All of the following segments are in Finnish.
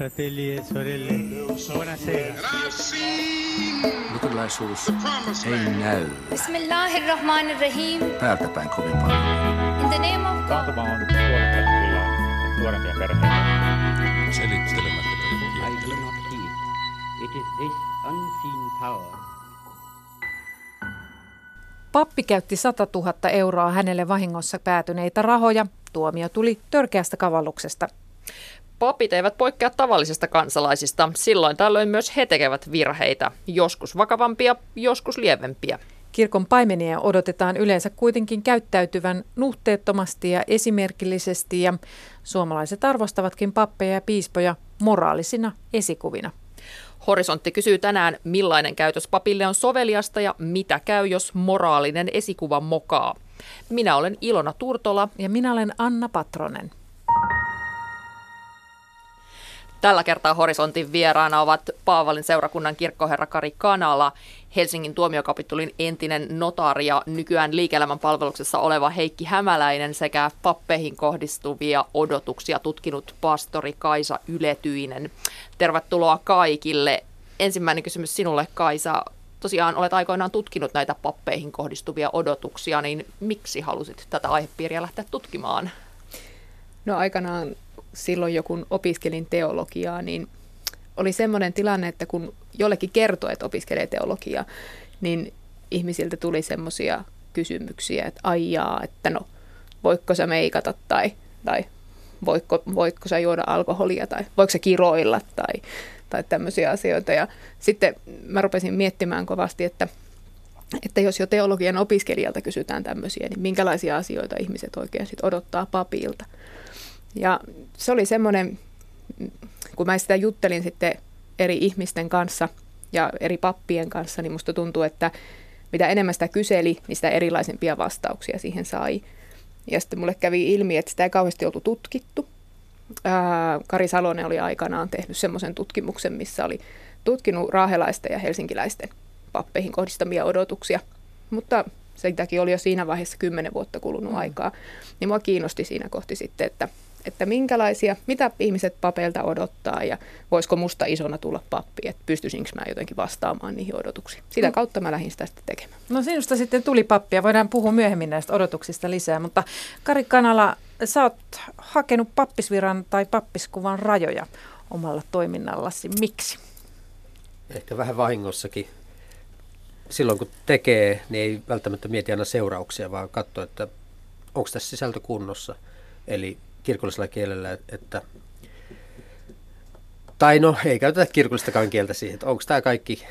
fratelli e sorelle, buonasera. Luterilaisuus ei näy Bismillahirrahmanirrahim. täältä päin kovin paljon. In the name of God. On kyllä nuorempia perheitä. Selittelemättä I do not heed. It is this unseen power Pappi käytti 100 000 euroa hänelle vahingossa päätyneitä rahoja. Tuomio tuli törkeästä kavalluksesta. Papit eivät poikkea tavallisista kansalaisista. Silloin tällöin myös he tekevät virheitä. Joskus vakavampia, joskus lievempiä. Kirkon paimenia odotetaan yleensä kuitenkin käyttäytyvän nuhteettomasti ja esimerkillisesti ja suomalaiset arvostavatkin pappeja ja piispoja moraalisina esikuvina. Horisontti kysyy tänään, millainen käytös papille on soveliasta ja mitä käy, jos moraalinen esikuva mokaa. Minä olen Ilona Turtola. Ja minä olen Anna Patronen. Tällä kertaa Horisontin vieraana ovat Paavalin seurakunnan kirkkoherra Kari Kanala, Helsingin tuomiokapitulin entinen notaari ja nykyään liike-elämän palveluksessa oleva Heikki Hämäläinen sekä pappeihin kohdistuvia odotuksia tutkinut pastori Kaisa Yletyinen. Tervetuloa kaikille. Ensimmäinen kysymys sinulle Kaisa. Tosiaan olet aikoinaan tutkinut näitä pappeihin kohdistuvia odotuksia, niin miksi halusit tätä aihepiiriä lähteä tutkimaan? No aikanaan silloin kun opiskelin teologiaa, niin oli semmoinen tilanne, että kun jollekin kertoi, että opiskelee teologiaa, niin ihmisiltä tuli semmoisia kysymyksiä, että aijaa, että no voitko sä meikata tai, tai voitko, voitko sä juoda alkoholia tai voiko sä kiroilla tai, tai tämmöisiä asioita. Ja sitten mä rupesin miettimään kovasti, että, että jos jo teologian opiskelijalta kysytään tämmöisiä, niin minkälaisia asioita ihmiset oikein sit odottaa papilta. Ja se oli semmoinen, kun mä sitä juttelin sitten eri ihmisten kanssa ja eri pappien kanssa, niin musta tuntuu, että mitä enemmän sitä kyseli, niin sitä erilaisempia vastauksia siihen sai. Ja sitten mulle kävi ilmi, että sitä ei kauheasti oltu tutkittu. Ää, Kari Salonen oli aikanaan tehnyt semmoisen tutkimuksen, missä oli tutkinut raahelaisten ja helsinkiläisten pappeihin kohdistamia odotuksia. Mutta sitäkin oli jo siinä vaiheessa kymmenen vuotta kulunut mm. aikaa. Niin mua kiinnosti siinä kohti sitten, että että minkälaisia, mitä ihmiset papeilta odottaa ja voisiko musta isona tulla pappi, että pystyisinkö mä jotenkin vastaamaan niihin odotuksiin. Sitä no. kautta mä lähdin sitä sitten tekemään. No sinusta sitten tuli pappi ja voidaan puhua myöhemmin näistä odotuksista lisää, mutta Kari Kanala, sä oot hakenut pappisviran tai pappiskuvan rajoja omalla toiminnallasi. Miksi? Ehkä vähän vahingossakin. Silloin kun tekee, niin ei välttämättä mieti aina seurauksia, vaan katsoa, että onko tässä sisältö kunnossa. Eli kirkollisella kielellä, että tai no ei käytetä kirkollistakaan kieltä siihen, että onko tämä kaikki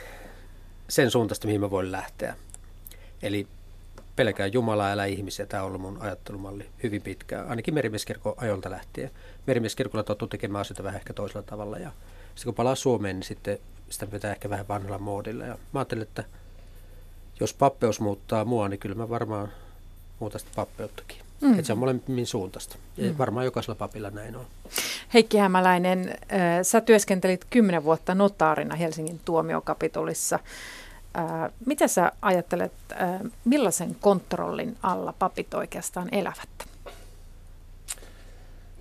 sen suuntaista, mihin mä voin lähteä. Eli pelkää Jumalaa, älä ihmisiä. Tämä on ollut mun ajattelumalli hyvin pitkään, ainakin merimieskirkon ajolta lähtien. Merimieskirkolla tottuu tekemään asioita vähän ehkä toisella tavalla. Ja sitten kun palaa Suomeen, niin sitten sitä pitää ehkä vähän vanhalla moodilla. Ja mä ajattelin, että jos pappeus muuttaa mua, niin kyllä mä varmaan muuta sitä pappeuttakin. Mm. Että se on molemmin suuntaista. Ja mm. varmaan jokaisella papilla näin on. Heikki Hämäläinen, äh, sä työskentelit kymmenen vuotta notaarina Helsingin tuomiokapitolissa. Äh, mitä sä ajattelet, äh, millaisen kontrollin alla papit oikeastaan elävät?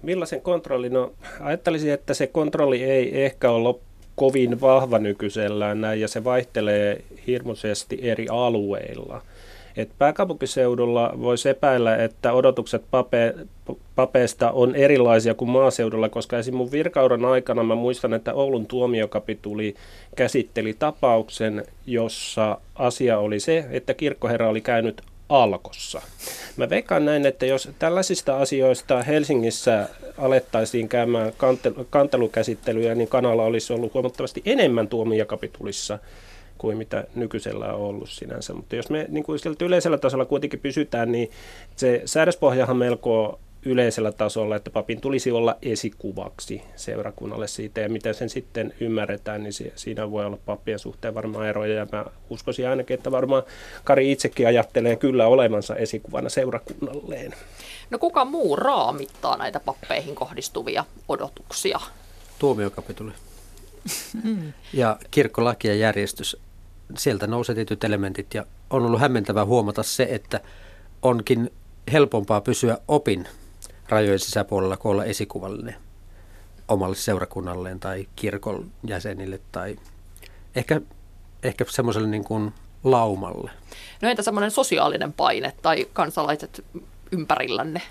Millaisen kontrollin? No, ajattelisin, että se kontrolli ei ehkä ole kovin vahva nykyisellään näin, ja se vaihtelee hirmuisesti eri alueilla – et pääkaupunkiseudulla voisi epäillä, että odotukset pape, papeista on erilaisia kuin maaseudulla, koska esim. mun virkauran aikana mä muistan, että Oulun tuomiokapituli käsitteli tapauksen, jossa asia oli se, että kirkkoherra oli käynyt alkossa. Mä veikkaan näin, että jos tällaisista asioista Helsingissä alettaisiin käymään kantelukäsittelyjä, niin kanalla olisi ollut huomattavasti enemmän tuomiokapitulissa kuin mitä nykyisellä on ollut sinänsä. Mutta jos me niin kuin sieltä yleisellä tasolla kuitenkin pysytään, niin se säädöspohjahan melko yleisellä tasolla, että papin tulisi olla esikuvaksi seurakunnalle siitä, ja miten sen sitten ymmärretään, niin siinä voi olla pappien suhteen varmaan eroja, ja mä uskoisin ainakin, että varmaan Kari itsekin ajattelee kyllä olevansa esikuvana seurakunnalleen. No kuka muu raamittaa näitä pappeihin kohdistuvia odotuksia? Tuomiokapituli. ja kirkkolaki ja järjestys sieltä nousee tietyt elementit ja on ollut hämmentävää huomata se, että onkin helpompaa pysyä opin rajojen sisäpuolella kuin olla esikuvallinen. omalle seurakunnalleen tai kirkon jäsenille tai ehkä, ehkä semmoiselle niin kuin laumalle. No entä semmoinen sosiaalinen paine tai kansalaiset ympärillänne?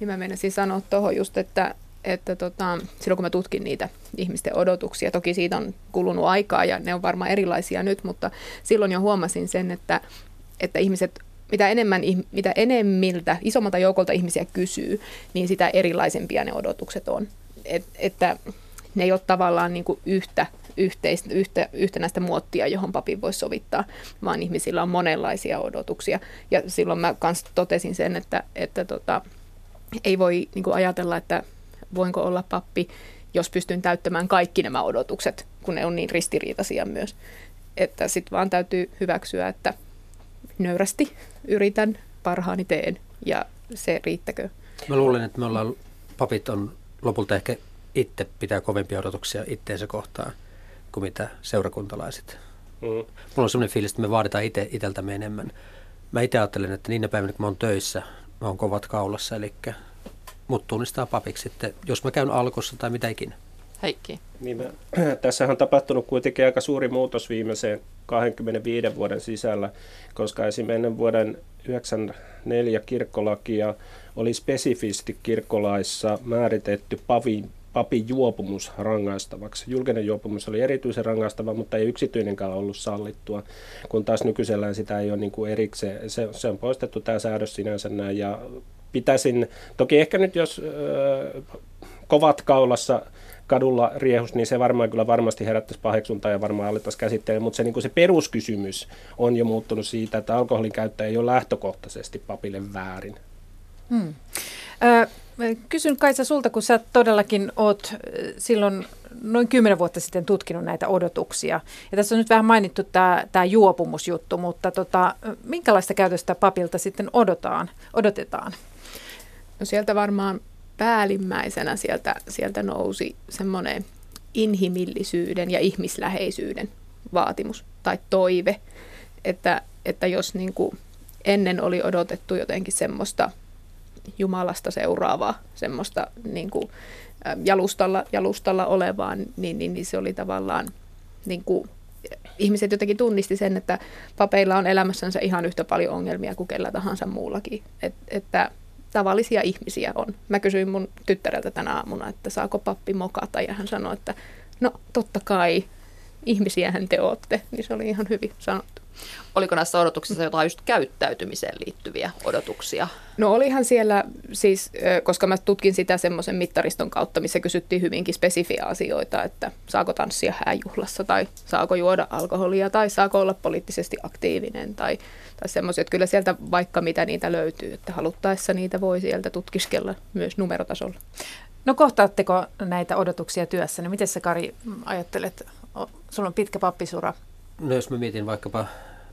Niin mä menisin sanoa tuohon just, että, että tota, silloin kun mä tutkin niitä ihmisten odotuksia, toki siitä on kulunut aikaa ja ne on varmaan erilaisia nyt, mutta silloin jo huomasin sen, että, että ihmiset mitä enemmän, mitä enemmiltä, isommalta joukolta ihmisiä kysyy, niin sitä erilaisempia ne odotukset on. Et, että ne ei ole tavallaan niin kuin yhtä, yhteistä, yhtä, yhtenäistä muottia, johon papin voisi sovittaa, vaan ihmisillä on monenlaisia odotuksia. Ja silloin mä myös totesin sen, että, että tota, ei voi niin kuin ajatella, että voinko olla pappi, jos pystyn täyttämään kaikki nämä odotukset, kun ne on niin ristiriitaisia myös. Että sitten vaan täytyy hyväksyä, että nöyrästi yritän, parhaani teen ja se riittäkö. Mä luulen, että me ollaan, papit on lopulta ehkä itse pitää kovempia odotuksia itteensä kohtaan kuin mitä seurakuntalaiset. Mm. Mulla on sellainen fiilis, että me vaaditaan itse iteltämme enemmän. Mä itse ajattelen, että niinä päivinä, kun mä oon töissä, mä oon kovat kaulassa, eli mut tunnistaa papiksi sitten, jos mä käyn alkossa tai mitä ikinä. Heikki. Niin mä, tässähän on tapahtunut kuitenkin aika suuri muutos viimeiseen 25 vuoden sisällä, koska esimerkiksi ennen vuoden 1994 kirkkolakia oli spesifisti kirkkolaissa määritetty pavin, papin juopumus rangaistavaksi. Julkinen juopumus oli erityisen rangaistava, mutta ei yksityinenkään ollut sallittua, kun taas nykyisellään sitä ei ole niin kuin erikseen. Se, se on poistettu tämä säädös sinänsä näin ja pitäisin, toki ehkä nyt jos ö, kovat kaulassa kadulla riehus, niin se varmaan kyllä varmasti herättäisi paheksuntaa ja varmaan alettaisiin käsittelemään, mutta se, niin se peruskysymys on jo muuttunut siitä, että alkoholin käyttö ei ole lähtökohtaisesti papille väärin. Hmm. Ö, kysyn Kaisa sulta, kun sä todellakin oot silloin noin kymmenen vuotta sitten tutkinut näitä odotuksia. Ja tässä on nyt vähän mainittu tämä, tämä juopumusjuttu, mutta tota, minkälaista käytöstä papilta sitten odotaan, odotetaan? No sieltä varmaan päällimmäisenä sieltä, sieltä nousi semmoinen inhimillisyyden ja ihmisläheisyyden vaatimus tai toive, että, että jos niin kuin ennen oli odotettu jotenkin semmoista Jumalasta seuraavaa, semmoista niin kuin jalustalla, jalustalla olevaa, niin, niin, niin se oli tavallaan niin kuin, ihmiset jotenkin tunnisti sen, että papeilla on elämässänsä ihan yhtä paljon ongelmia kuin kellä tahansa muullakin. Et, että tavallisia ihmisiä on. Mä kysyin mun tyttäreltä tänä aamuna, että saako pappi mokata, ja hän sanoi, että no totta kai, ihmisiähän te ootte, niin se oli ihan hyvin sanottu. Oliko näissä odotuksissa jotain just käyttäytymiseen liittyviä odotuksia? No olihan siellä siis, koska mä tutkin sitä semmoisen mittariston kautta, missä kysyttiin hyvinkin spesifiä asioita, että saako tanssia hääjuhlassa tai saako juoda alkoholia tai saako olla poliittisesti aktiivinen tai, tai semmoisia, että kyllä sieltä vaikka mitä niitä löytyy, että haluttaessa niitä voi sieltä tutkiskella myös numerotasolla. No kohtaatteko näitä odotuksia työssä? Miten sä Kari ajattelet? Sulla on pitkä pappisura no jos mä mietin vaikkapa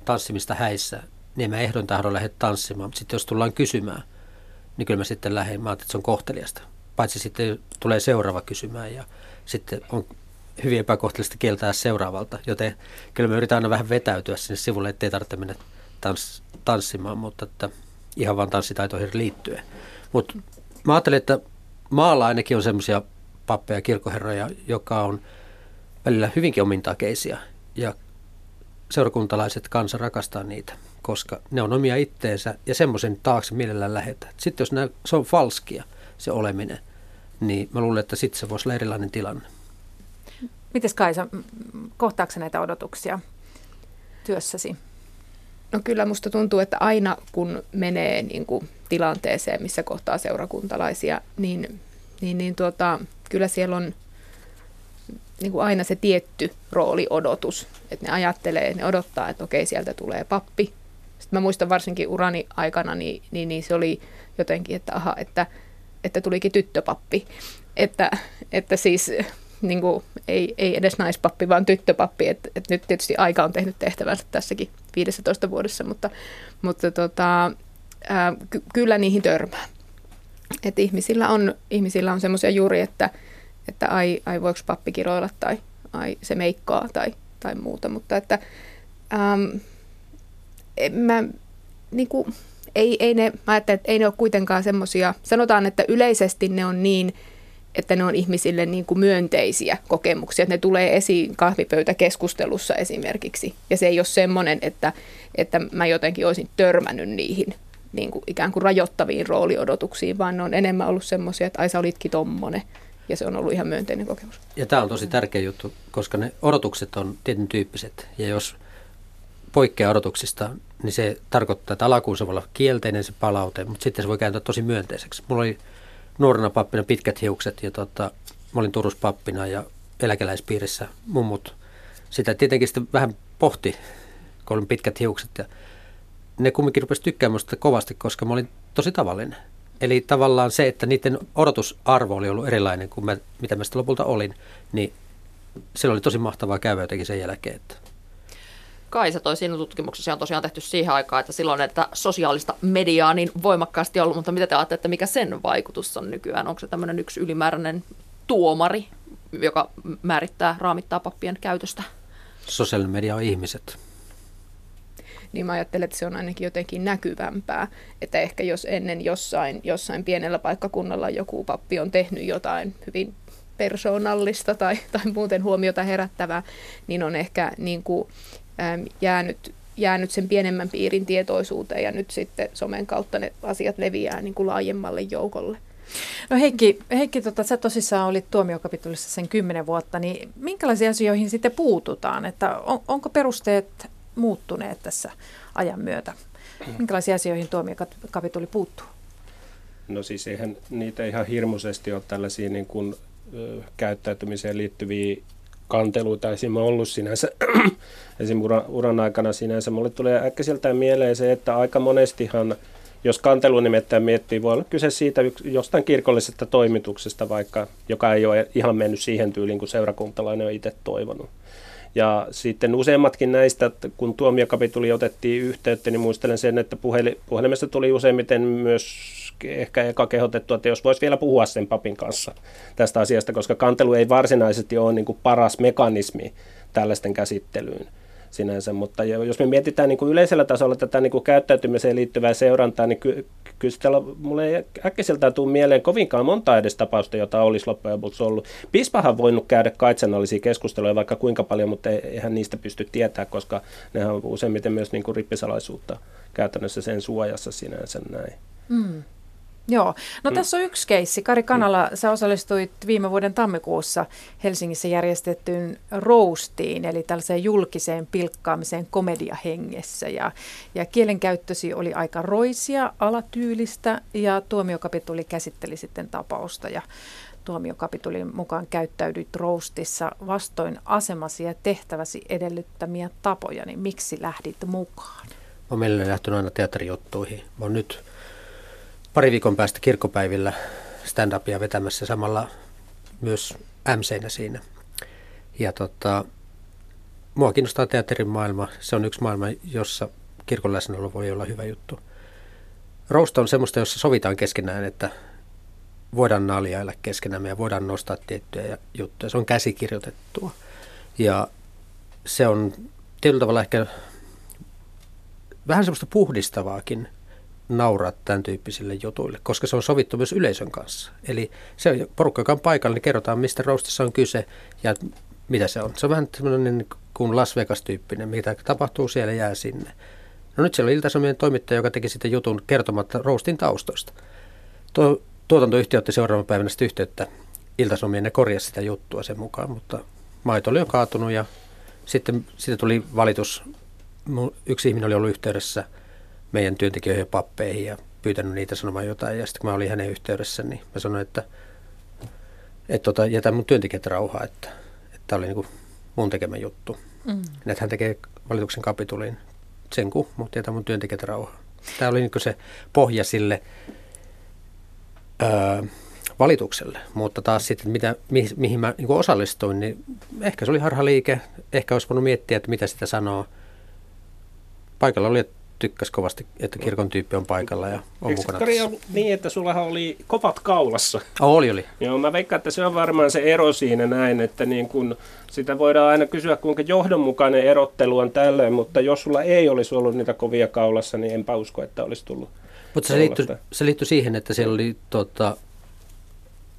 tanssimista häissä, niin mä ehdon tahdon lähde tanssimaan. Mutta sitten jos tullaan kysymään, niin kyllä mä sitten lähden. Mä ajattelin, että se on kohteliasta. Paitsi sitten tulee seuraava kysymään ja sitten on hyvin epäkohtelista kieltää seuraavalta. Joten kyllä mä yritän aina vähän vetäytyä sinne sivulle, ettei tarvitse mennä tans, tanssimaan, mutta että ihan vaan tanssitaitoihin liittyen. Mutta mä ajattelen, että maalla ainakin on semmoisia pappeja kirkkoherroja, joka on välillä hyvinkin omintakeisia ja seurakuntalaiset kansa rakastaa niitä, koska ne on omia itteensä ja semmoisen taakse mielellään lähetään. Sitten jos se on falskia, se oleminen, niin mä luulen, että sitten se voisi olla erilainen tilanne. Mites Kaisa, kohtaako näitä odotuksia työssäsi? No kyllä musta tuntuu, että aina kun menee niin kuin tilanteeseen, missä kohtaa seurakuntalaisia, niin, niin, niin tuota, kyllä siellä on niin kuin aina se tietty rooliodotus. Että ne ajattelee, ne odottaa, että okei, sieltä tulee pappi. Sitten mä muistan varsinkin urani aikana, niin, niin, niin se oli jotenkin, että aha, että, että tulikin tyttöpappi. Että, että siis niin kuin, ei, ei edes naispappi, vaan tyttöpappi. Et, et nyt tietysti aika on tehnyt tehtävänsä tässäkin 15 vuodessa, mutta, mutta tota, ää, ky- kyllä niihin törmää. Et ihmisillä on, ihmisillä on semmoisia juuri, että, että ai, ai voiko pappi kiroilla tai ai se meikkaa tai, tai muuta, mutta että äm, mä, niin kuin, ei, ei ne, mä että ei ne ole kuitenkaan semmoisia, sanotaan, että yleisesti ne on niin että ne on ihmisille niin kuin myönteisiä kokemuksia, että ne tulee esiin kahvipöytäkeskustelussa esimerkiksi. Ja se ei ole semmoinen, että, että mä jotenkin olisin törmännyt niihin niin kuin ikään kuin rajoittaviin rooliodotuksiin, vaan ne on enemmän ollut semmoisia, että ai sä olitkin tommonen. Ja se on ollut ihan myönteinen kokemus. Ja tämä on tosi tärkeä juttu, koska ne odotukset on tietyn tyyppiset. Ja jos poikkeaa odotuksista, niin se tarkoittaa, että alakuun se voi olla kielteinen se palaute, mutta sitten se voi kääntyä tosi myönteiseksi. Mulla oli nuorena pappina pitkät hiukset ja tota, mä olin Turussa pappina ja eläkeläispiirissä mummut sitä tietenkin sitten vähän pohti, kun olin pitkät hiukset ja ne kumminkin rupesi tykkäämään kovasti, koska mä olin tosi tavallinen. Eli tavallaan se, että niiden odotusarvo oli ollut erilainen kuin mä, mitä mä sitten lopulta olin, niin se oli tosi mahtavaa käydä jotenkin sen jälkeen. Että Kaisa toi siinä tutkimuksessa on tosiaan tehty siihen aikaan, että silloin että sosiaalista mediaa niin voimakkaasti ollut, mutta mitä te ajattelette, että mikä sen vaikutus on nykyään? Onko se tämmöinen yksi ylimääräinen tuomari, joka määrittää, raamittaa pappien käytöstä? Sosiaalinen media on ihmiset. Niin mä ajattelen, että se on ainakin jotenkin näkyvämpää, että ehkä jos ennen jossain, jossain pienellä paikkakunnalla joku pappi on tehnyt jotain hyvin persoonallista tai, tai muuten huomiota herättävää, niin on ehkä niin kuin jäänyt, jäänyt sen pienemmän piirin tietoisuuteen ja nyt sitten somen kautta ne asiat leviää niin kuin laajemmalle joukolle. No Heikki, Heikki tota, sä tosissaan olit tuomiokapitulissa sen kymmenen vuotta, niin minkälaisiin asioihin sitten puututaan? Että on, onko perusteet muuttuneet tässä ajan myötä? Minkälaisiin asioihin tuomiokapituli puuttuu? No siis eihän niitä ihan hirmuisesti ole tällaisia niin kuin, ö, käyttäytymiseen liittyviä kanteluita esim. ollut sinänsä, esim. Uran, uran aikana sinänsä. Mulle tulee äkkiseltään mieleen se, että aika monestihan, jos kantelu nimittäin miettii, voi olla kyse siitä jostain kirkollisesta toimituksesta vaikka, joka ei ole ihan mennyt siihen tyyliin, kun seurakuntalainen on itse toivonut. Ja sitten useimmatkin näistä, kun tuomiokapituli otettiin yhteyttä, niin muistelen sen, että puhelimesta tuli useimmiten myös ehkä eka kehotettu, että jos voisi vielä puhua sen papin kanssa tästä asiasta, koska kantelu ei varsinaisesti ole niin kuin paras mekanismi tällaisten käsittelyyn sinänsä, mutta jos me mietitään niin kuin yleisellä tasolla tätä niin kuin käyttäytymiseen liittyvää seurantaa, niin kyllä sitä, mulle ei äkkiseltään tule mieleen kovinkaan monta edes tapausta, jota olisi loppujen lopuksi ollut. Pispahan voinut käydä kaitsanallisia keskusteluja vaikka kuinka paljon, mutta eihän niistä pysty tietää, koska nehän on useimmiten myös niin kuin rippisalaisuutta käytännössä sen suojassa sinänsä näin. Mm. Joo. No mm. tässä on yksi keissi. Kari Kanala, mm. sä osallistuit viime vuoden tammikuussa Helsingissä järjestettyyn roustiin, eli tällaiseen julkiseen pilkkaamiseen komediahengessä. Ja, ja kielenkäyttösi oli aika roisia, alatyylistä, ja tuomiokapituli käsitteli sitten tapausta. Ja tuomiokapitulin mukaan käyttäydyit roustissa vastoin asemasi ja tehtäväsi edellyttämiä tapoja, niin miksi lähdit mukaan? Mä oon mielelläni lähtenyt aina teatterijuttuihin. Mä oon nyt pari viikon päästä kirkkopäivillä stand-upia vetämässä samalla myös mc siinä. Ja tota, mua kiinnostaa teatterin maailma. Se on yksi maailma, jossa kirkon läsnäolo voi olla hyvä juttu. Rousta on semmoista, jossa sovitaan keskenään, että voidaan naljailla keskenään ja voidaan nostaa tiettyjä juttuja. Se on käsikirjoitettua. Ja se on tietyllä tavalla ehkä vähän semmoista puhdistavaakin – nauraa tämän tyyppisille jutuille, koska se on sovittu myös yleisön kanssa. Eli se porukka, joka on paikalla, niin kerrotaan, mistä roastissa on kyse ja mitä se on. Se on vähän sellainen kuin Las Vegas-tyyppinen, mitä tapahtuu siellä jää sinne. No nyt siellä on Ilta-Sanomien toimittaja, joka teki sitten jutun kertomatta roastin taustoista. Tuo, tuotantoyhtiö otti seuraavan päivänä sitten yhteyttä Ilta-Sanomien ja korjasi sitä juttua sen mukaan, mutta maito oli jo kaatunut ja sitten siitä tuli valitus. Yksi ihminen oli ollut yhteydessä – meidän työntekijöihin ja pappeihin ja pyytänyt niitä sanomaan jotain. Ja sitten kun mä olin hänen yhteydessä, niin mä sanoin, että, että tota, jätä mun työntekijät rauhaa, että, että tämä oli niin kuin mun tekemä juttu. Mm. Että hän tekee valituksen kapituliin sen kuin, mutta jätä mun työntekijät rauhaa. Tämä oli niin se pohja sille öö, valitukselle, mutta taas sitten, mitä, mi, mihin mä niin osallistuin, niin ehkä se oli harhaliike, ehkä olisi voinut miettiä, että mitä sitä sanoo. Paikalla oli, että tykkäsi kovasti, että kirkon tyyppi on paikalla ja on Eikö mukana Kari ollut niin, että sulla oli kopat kaulassa? Oh, oli, oli. Joo, mä veikkaan, että se on varmaan se ero siinä näin, että niin kun, sitä voidaan aina kysyä, kuinka johdonmukainen erottelu on tällöin, mutta jos sulla ei olisi ollut niitä kovia kaulassa, niin enpä usko, että olisi tullut Mutta se liittyi, se liittyi siihen, että siellä oli tota,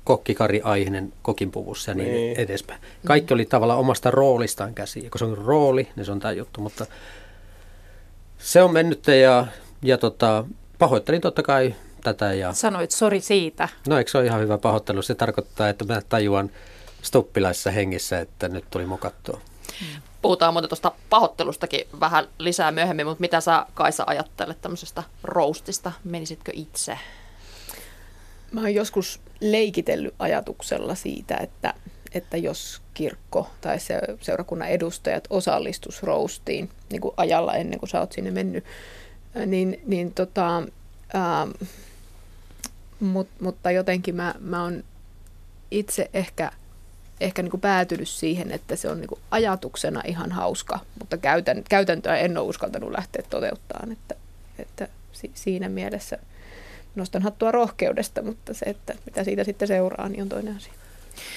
kokkikari Aihinen kokinpuvussa ja niin, Niin. edespäin. Kaikki oli tavallaan omasta roolistaan käsi. Ja kun se on rooli, niin se on tämä juttu, mutta se on mennyt ja, ja tota, pahoittelin totta kai tätä ja Sanoit sori siitä. no eikö se ole ihan hyvä pahoittelu? Se tarkoittaa, että mä tajuan stuppilaisessa hengissä, että nyt tuli mokattua. Puhutaan muuten tuosta pahoittelustakin vähän lisää myöhemmin, mutta mitä sä Kaisa ajattelet tämmöisestä roustista? Menisitkö itse? Mä oon joskus leikitellyt ajatuksella siitä, että, että jos kirkko tai se, seurakunnan edustajat osallistus roustiin niin kuin ajalla ennen kuin sä oot sinne mennyt, niin, niin tota, ää, mut, mutta jotenkin mä, mä oon itse ehkä, ehkä niin kuin päätynyt siihen, että se on niin kuin ajatuksena ihan hauska, mutta käytän, käytäntöä en ole uskaltanut lähteä toteuttamaan, että, että si, siinä mielessä nostan hattua rohkeudesta, mutta se, että mitä siitä sitten seuraa, niin on toinen asia.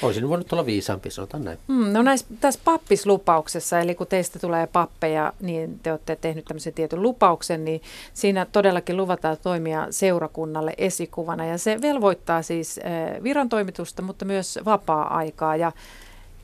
Olisin voinut olla viisaampi, sanotaan näin. Mm, no näissä, tässä pappislupauksessa, eli kun teistä tulee pappeja, niin te olette tehnyt tämmöisen tietyn lupauksen, niin siinä todellakin luvataan toimia seurakunnalle esikuvana. Ja se velvoittaa siis eh, virantoimitusta, mutta myös vapaa-aikaa. Ja,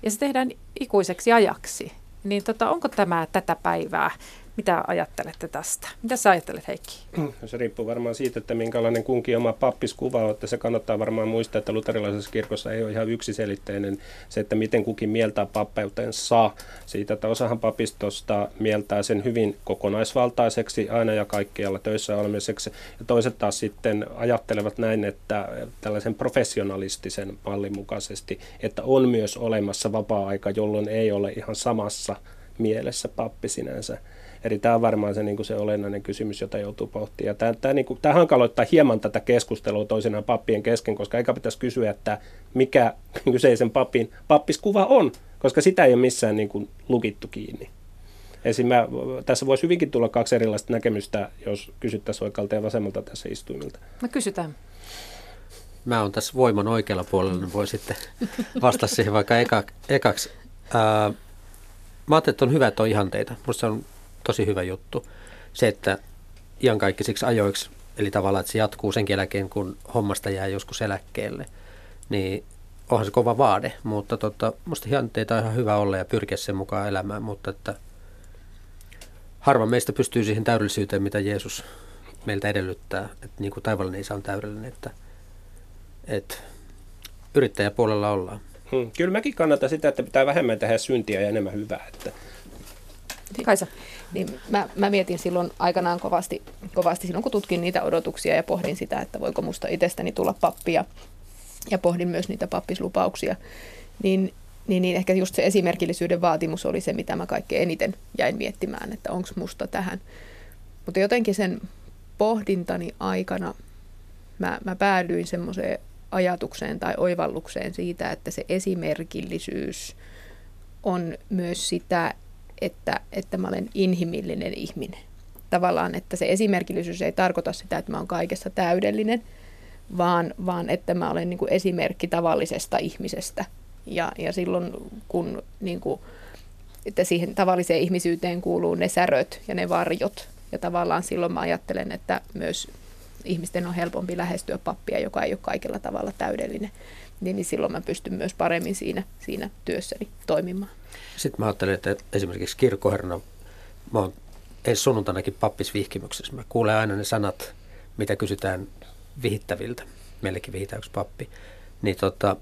ja se tehdään ikuiseksi ajaksi. Niin tota, onko tämä tätä päivää? Mitä ajattelette tästä? Mitä sä ajattelet, Heikki? Se riippuu varmaan siitä, että minkälainen kunkin oma pappiskuva on. Että se kannattaa varmaan muistaa, että luterilaisessa kirkossa ei ole ihan yksiselitteinen se, että miten kukin mieltää pappeutensa. Siitä, että osahan papistosta mieltää sen hyvin kokonaisvaltaiseksi aina ja kaikkialla töissä olemiseksi. Ja toiset taas sitten ajattelevat näin, että tällaisen professionalistisen mallin mukaisesti, että on myös olemassa vapaa-aika, jolloin ei ole ihan samassa mielessä pappi sinänsä. Eli tämä on varmaan se, niin kuin se olennainen kysymys, jota joutuu pohtimaan. Tämä, tämä, niin kuin, tämä hankaloittaa hieman tätä keskustelua toisinaan pappien kesken, koska eikä pitäisi kysyä, että mikä kyseisen papin pappiskuva on, koska sitä ei ole missään niin kuin, lukittu kiinni. Esim. Mä, tässä voisi hyvinkin tulla kaksi erilaista näkemystä, jos kysyttäisiin oikealta ja vasemmalta tässä istuimilta. No kysytään. Mä oon tässä voiman oikealla puolella, niin voi sitten vastata siihen vaikka eka, ekaksi. Ää, mä ajattelin, että on hyvä, että on ihanteita. Musta on tosi hyvä juttu. Se, että iankaikkisiksi ajoiksi, eli tavallaan, että se jatkuu sen jälkeen, kun hommasta jää joskus eläkkeelle, niin onhan se kova vaade, mutta tota, musta ihanteita on ihan hyvä olla ja pyrkiä sen mukaan elämään, mutta että harva meistä pystyy siihen täydellisyyteen, mitä Jeesus meiltä edellyttää, että niin kuin taivaallinen isä on täydellinen, että, että yrittäjäpuolella ollaan. Hmm. Kyllä mäkin kannatan sitä, että pitää vähemmän tehdä syntiä ja enemmän hyvää. Että Kaisa. Niin mä, mä mietin silloin aikanaan kovasti, kovasti silloin, kun tutkin niitä odotuksia ja pohdin sitä, että voiko musta itsestäni tulla pappia ja pohdin myös niitä pappislupauksia, niin, niin, niin ehkä just se esimerkillisyyden vaatimus oli se, mitä mä kaikkein eniten jäin miettimään, että onko musta tähän. Mutta jotenkin sen pohdintani aikana mä, mä päädyin semmoiseen ajatukseen tai oivallukseen siitä, että se esimerkillisyys on myös sitä, että, että mä olen inhimillinen ihminen. Tavallaan, että se esimerkillisyys ei tarkoita sitä, että mä olen kaikessa täydellinen, vaan, vaan että mä olen niin kuin esimerkki tavallisesta ihmisestä. Ja, ja silloin, kun niin kuin, että siihen tavalliseen ihmisyyteen kuuluu ne säröt ja ne varjot, ja tavallaan silloin mä ajattelen, että myös ihmisten on helpompi lähestyä pappia, joka ei ole kaikella tavalla täydellinen, niin, niin silloin mä pystyn myös paremmin siinä, siinä työssäni toimimaan. Sitten mä ajattelen, että esimerkiksi kirkkoherrana, mä oon ensi sunnuntainakin pappisvihkimyksessä. Mä kuulen aina ne sanat, mitä kysytään vihittäviltä. Meillekin vihitään yksi pappi. Niin tota,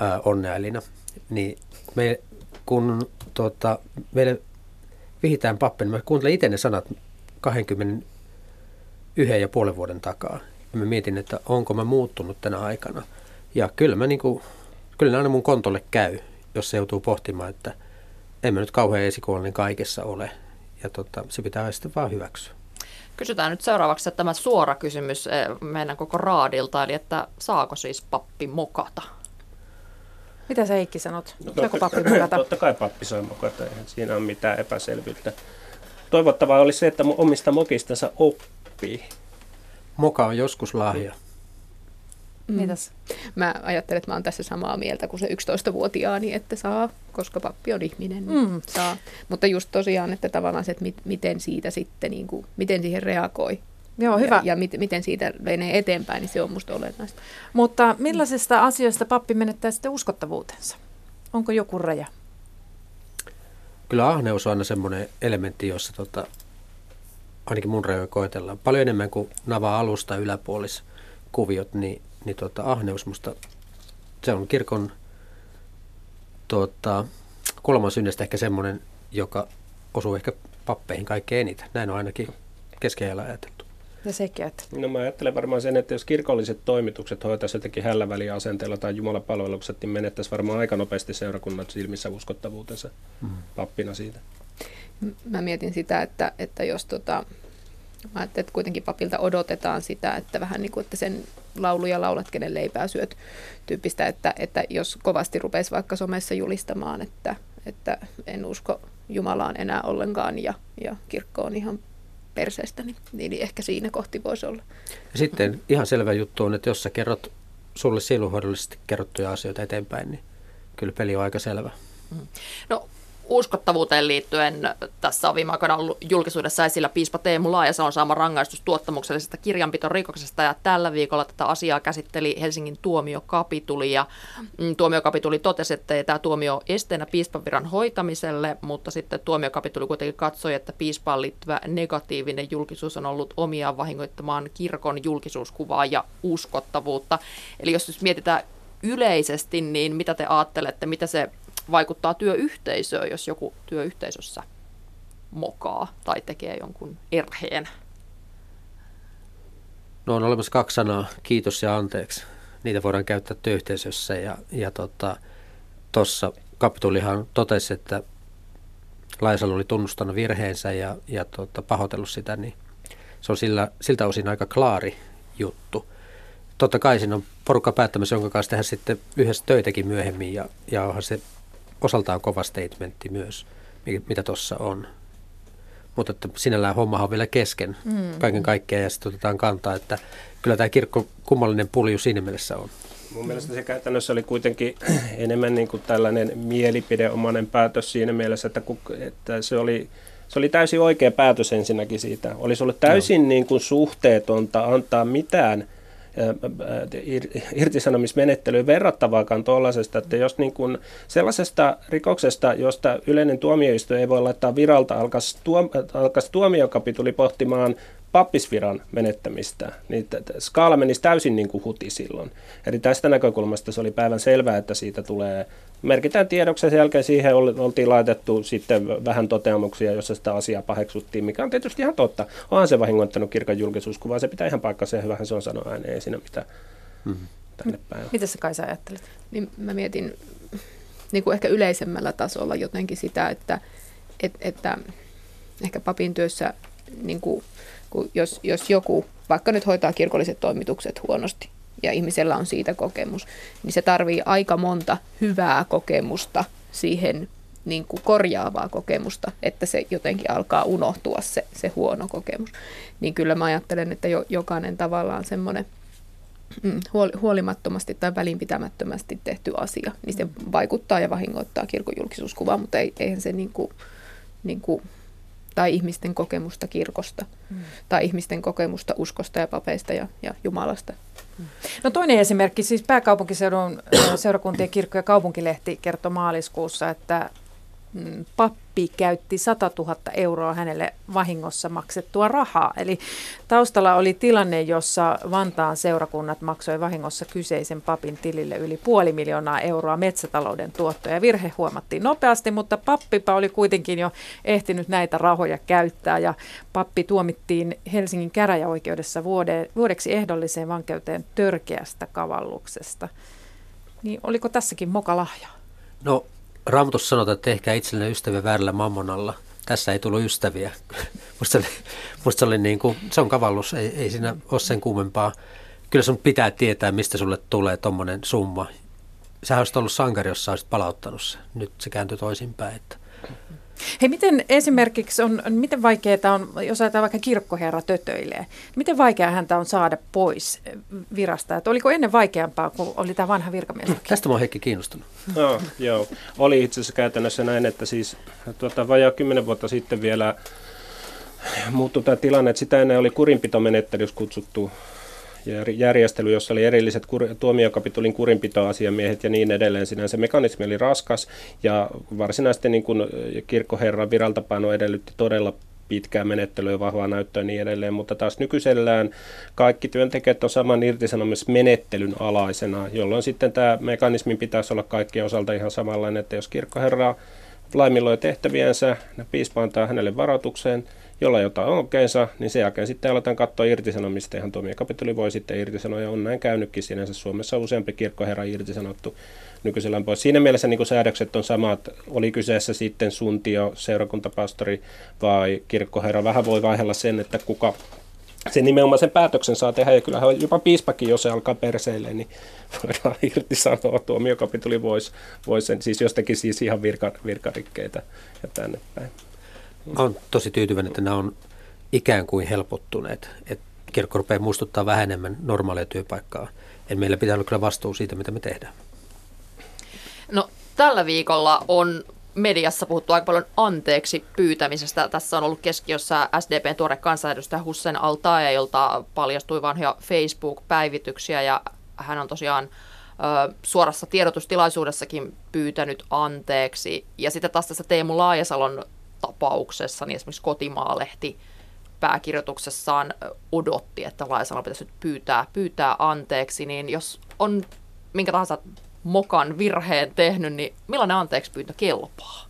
ää, onnea Elina. Niin me, kun tota, meille vihitään pappi, niin mä kuuntelen itse ne sanat 21 ja puolen vuoden takaa. Ja mä mietin, että onko mä muuttunut tänä aikana. Ja kyllä mä niinku, kyllä ne aina mun kontolle käy, jos se joutuu pohtimaan, että en mä nyt kauhean esikollinen kaikessa ole. Ja tota, se pitää sitten vaan hyväksyä. Kysytään nyt seuraavaksi että tämä suora kysymys eh, meidän koko raadilta, eli että saako siis pappi mokata? Mitä sä Heikki sanot? No, Saako totta, pappi mukata? totta kai pappi saa mokata, eihän siinä ole mitään epäselvyyttä. Toivottavaa olisi se, että omista mokistansa oppii. Moka on joskus lahja. Mitäs? Mä ajattelen, että mä oon tässä samaa mieltä kuin se 11-vuotiaani, että saa, koska pappi on ihminen, niin Mm. saa. Mutta just tosiaan, että tavallaan se, että mit, miten siitä sitten, niin kuin, miten siihen reagoi. Joo, hyvä. Ja, ja mit, miten siitä menee eteenpäin, niin se on musta olennaista. Mutta millaisista asioista pappi menettää sitten uskottavuutensa? Onko joku raja? Kyllä ahneus on aina semmoinen elementti, jossa tota, ainakin mun rajoja koetellaan. Paljon enemmän kuin navaa alusta yläpuolis kuviot, niin, niin tota, ahneus musta, se on kirkon tota, kolman synnestä ehkä semmoinen, joka osuu ehkä pappeihin kaikkein eniten. Näin on ainakin keskeijällä ajateltu. Ja sekin, että... No mä ajattelen varmaan sen, että jos kirkolliset toimitukset hoitaisiin jotenkin hällä asenteella tai jumalapalvelukset, niin menettäisiin varmaan aika nopeasti seurakunnat silmissä uskottavuutensa mm. pappina siitä. Mä mietin sitä, että, että jos tota, Mä että kuitenkin papilta odotetaan sitä, että vähän niin kuin, että sen laulu ja laulat, kenen leipää syöt tyyppistä, että, että jos kovasti rupesi vaikka somessa julistamaan, että, että en usko Jumalaan enää ollenkaan ja, ja kirkko on ihan perseestä, niin, niin ehkä siinä kohti voisi olla. Ja sitten ihan selvä juttu on, että jos sä kerrot sulle sielunhoidollisesti kerrottuja asioita eteenpäin, niin kyllä peli on aika selvä. No uskottavuuteen liittyen tässä on viime aikoina ollut julkisuudessa esillä piispa Teemu Laajasalo saama rangaistus tuottamuksellisesta kirjanpitorikoksesta ja tällä viikolla tätä asiaa käsitteli Helsingin tuomiokapituli ja mm, tuomiokapituli totesi, että tämä tuomio esteenä piispan viran hoitamiselle, mutta sitten tuomiokapituli kuitenkin katsoi, että piispaan liittyvä negatiivinen julkisuus on ollut omiaan vahingoittamaan kirkon julkisuuskuvaa ja uskottavuutta. Eli jos nyt mietitään yleisesti, niin mitä te ajattelette, mitä se vaikuttaa työyhteisöön, jos joku työyhteisössä mokaa tai tekee jonkun erheen? No on olemassa kaksi sanaa, kiitos ja anteeksi. Niitä voidaan käyttää työyhteisössä ja, ja tuossa tota, kapitulihan totesi, että Laisalo oli tunnustanut virheensä ja, ja tota, pahoitellut sitä, niin se on sillä, siltä osin aika klaari juttu. Totta kai siinä on porukka päättämässä, jonka kanssa tehdään sitten yhdessä töitäkin myöhemmin ja, ja onhan se osaltaan kova statementti myös, mitä tuossa on. Mutta että sinällään homma on vielä kesken mm. kaiken kaikkiaan ja sitten otetaan kantaa, että kyllä tämä kirkko kummallinen pulju siinä mielessä on. Mun mielestä se käytännössä oli kuitenkin enemmän niin kuin tällainen mielipideomainen päätös siinä mielessä, että, että se, oli, se oli täysin oikea päätös ensinnäkin siitä. Olisi ollut täysin niin kuin suhteetonta antaa mitään – irtisanomismenettelyyn verrattavaakaan tuollaisesta, että jos niin kuin sellaisesta rikoksesta, josta yleinen tuomioistuin ei voi laittaa viralta, alkaisi, tuom, alkaisi tuomiokapituli pohtimaan pappisviran menettämistä, niin skaala menisi täysin niin kuin huti silloin. Eli tästä näkökulmasta se oli päivän selvää, että siitä tulee, merkitään tiedoksen sen jälkeen siihen oltiin laitettu sitten vähän toteamuksia, jossa sitä asiaa paheksuttiin, mikä on tietysti ihan totta. Onhan se vahingoittanut kirkan julkisuuskuvaa, se pitää ihan paikkansa ja hyvähän se on sanoa ääneen, ei siinä mitään mm-hmm. tänne päin. Mitä sä Kaisa ajattelet? Niin mä mietin niin kuin ehkä yleisemmällä tasolla jotenkin sitä, että, että, että ehkä papin työssä niin kuin kun jos, jos joku vaikka nyt hoitaa kirkolliset toimitukset huonosti ja ihmisellä on siitä kokemus, niin se tarvii aika monta hyvää kokemusta siihen niin kuin korjaavaa kokemusta, että se jotenkin alkaa unohtua se, se huono kokemus. Niin kyllä mä ajattelen, että jo, jokainen tavallaan semmoinen mm, huolimattomasti tai välinpitämättömästi tehty asia, niin se vaikuttaa ja vahingoittaa kirkon julkisuuskuvaa, mutta ei, eihän se niin kuin, niin kuin tai ihmisten kokemusta kirkosta mm. tai ihmisten kokemusta uskosta ja papeista ja, ja Jumalasta. No toinen esimerkki, siis pääkaupunkiseudun seurakuntien kirkko- ja kaupunkilehti kertoi maaliskuussa, että Mm, pappi käytti 100 000 euroa hänelle vahingossa maksettua rahaa. Eli taustalla oli tilanne, jossa Vantaan seurakunnat maksoi vahingossa kyseisen papin tilille yli puoli miljoonaa euroa metsätalouden tuottoja. Virhe huomattiin nopeasti, mutta pappipa oli kuitenkin jo ehtinyt näitä rahoja käyttää ja pappi tuomittiin Helsingin käräjäoikeudessa vuode, vuodeksi ehdolliseen vankeuteen törkeästä kavalluksesta. Niin oliko tässäkin moka lahja? No Raamatussa sanotaan, että tehkää itsellenne ystäviä väärällä mammonalla. Tässä ei tullut ystäviä. musta, oli, musta oli niin kuin, se on kavallus, ei, ei siinä ole sen kummempaa. Kyllä sun pitää tietää, mistä sulle tulee tuommoinen summa. Sähän olisit ollut sankari, jos sä olisit palauttanut se. Nyt se kääntyi toisinpäin. Että Hei, miten esimerkiksi on, miten vaikeaa on, jos ajatellaan vaikka kirkkoherra tötöilee, miten vaikeaa häntä on saada pois virasta? Että oliko ennen vaikeampaa, kun oli tämä vanha virkamies? Tästä mä oon Heikki kiinnostunut. No, joo, oli itse asiassa käytännössä näin, että siis tuota, vajaa kymmenen vuotta sitten vielä muuttui tämä tilanne, että sitä ennen oli kurinpitomenettelyssä kutsuttu järjestely, jossa oli erilliset kur- tuomiokapitulin kurinpitoasiamiehet ja niin edelleen. Sinänsä mekanismi oli raskas ja varsinaisesti niin kuin kirkkoherran viraltapano edellytti todella pitkää menettelyä, vahvaa näyttöä ja niin edelleen, mutta taas nykyisellään kaikki työntekijät on saman irtisanomismenettelyn alaisena, jolloin sitten tämä mekanismi pitäisi olla kaikkien osalta ihan samanlainen, että jos kirkkoherra laiminloi tehtäviensä, piispa antaa hänelle varoitukseen, jolla jotain onkeensa, niin sen jälkeen sitten aletaan katsoa irtisanomista. Ihan tuomiokapitoli voi sitten irtisanoa, ja on näin käynytkin sinänsä. Suomessa useampi kirkkoherra irtisanottu nykyisellään pois. Siinä mielessä niin säädökset on samat, oli kyseessä sitten suntio, seurakuntapastori vai kirkkoherra. Vähän voi vaihella sen, että kuka se nimenomaan sen päätöksen saa tehdä, ja kyllähän jopa piispakin, jos se alkaa perseille, niin voidaan irtisanoa. Tuomiokapitoli voisi vois sen, siis jostakin siis ihan virka, virkarikkeitä ja tänne päin. Olen tosi tyytyväinen, että nämä on ikään kuin helpottuneet. Että kirkko rupeaa muistuttaa vähän enemmän normaalia työpaikkaa. Et meillä pitää olla kyllä vastuu siitä, mitä me tehdään. No tällä viikolla on mediassa puhuttu aika paljon anteeksi pyytämisestä. Tässä on ollut keskiössä SDPn tuore kansanedustaja Hussein al jolta paljastui vanhoja Facebook-päivityksiä ja hän on tosiaan ö, suorassa tiedotustilaisuudessakin pyytänyt anteeksi. Ja sitten taas tässä Teemu Laajasalon tapauksessa, niin esimerkiksi Kotimaalehti pääkirjoituksessaan odotti, että Laajasalo pitäisi nyt pyytää, pyytää anteeksi, niin jos on minkä tahansa mokan virheen tehnyt, niin millainen anteeksi pyyntö kelpaa?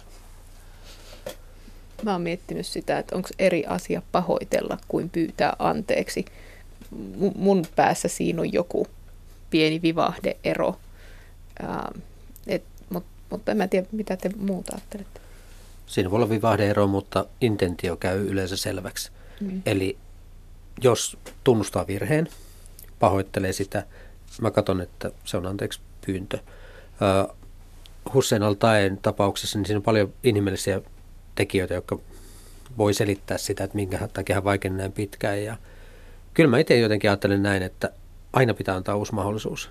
Mä oon miettinyt sitä, että onko eri asia pahoitella kuin pyytää anteeksi. M- mun päässä siinä on joku pieni vivahdeero. Ähm, et, mut, mutta en mä tiedä, mitä te muuta ajattelette. Siinä voi olla vivahdeero, mutta intentio käy yleensä selväksi. Mm. Eli jos tunnustaa virheen, pahoittelee sitä, mä katson, että se on anteeksi pyyntö. Hussein al tapauksessa niin siinä on paljon inhimillisiä tekijöitä, jotka voi selittää sitä, että minkä takia hän vaikeni näin pitkään. Ja kyllä mä itse jotenkin ajattelen näin, että aina pitää antaa uusi mahdollisuus.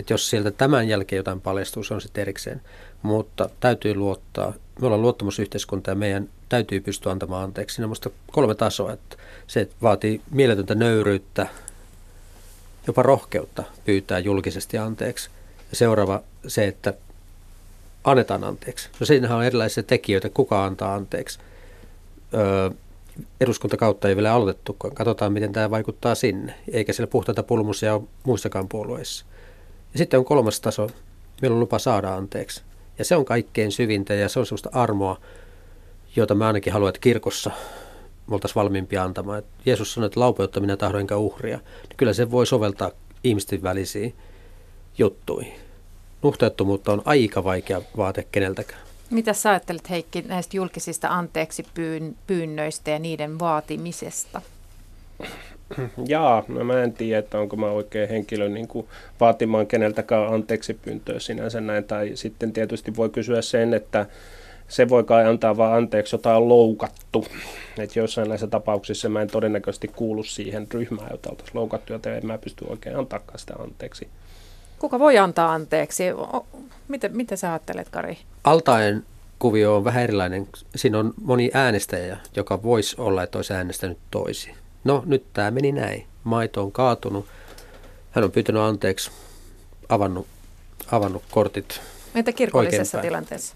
Että jos sieltä tämän jälkeen jotain paljastuu, se on sitten erikseen. Mutta täytyy luottaa. Me ollaan luottamusyhteiskunta ja meidän täytyy pystyä antamaan anteeksi. Siinä on kolme tasoa. Että se vaatii mieletöntä nöyryyttä, jopa rohkeutta pyytää julkisesti anteeksi. Ja seuraava se, että annetaan anteeksi. No siinähän on erilaisia tekijöitä, kuka antaa anteeksi. Öö, eduskuntakautta ei vielä aloitettu, katsotaan miten tämä vaikuttaa sinne, eikä siellä puhtaita pulmusia ole muissakaan puolueissa. Ja sitten on kolmas taso, meillä on lupa saada anteeksi. Ja se on kaikkein syvintä ja se on sellaista armoa, jota mä ainakin haluan, että kirkossa me oltaisiin valmiimpia antamaan. Et Jeesus sanoi, että laupeutta minä tahdon enkä uhria. Niin kyllä se voi soveltaa ihmisten välisiin juttuihin. Nuhteettomuutta on aika vaikea vaate keneltäkään. Mitä sä ajattelet Heikki näistä julkisista anteeksi pyynnöistä ja niiden vaatimisesta? Jaa, no mä en tiedä, että onko mä oikein henkilö niin kuin vaatimaan keneltäkään anteeksi pyyntöä sinänsä näin. Tai sitten tietysti voi kysyä sen, että se voi kai antaa vaan anteeksi, jota on loukattu. Että joissain näissä tapauksissa mä en todennäköisesti kuulu siihen ryhmään, jota oltaisiin loukattu, joten en mä pysty oikein antaa sitä anteeksi. Kuka voi antaa anteeksi? Mitä, mitä sä ajattelet, Kari? Altaen kuvio on vähän erilainen. Siinä on moni äänestäjä, joka voisi olla, että olisi äänestänyt toisin. No, nyt tämä meni näin. Maito on kaatunut. Hän on pyytänyt anteeksi, avannut, avannut kortit Entä kirkollisessa tilanteessa?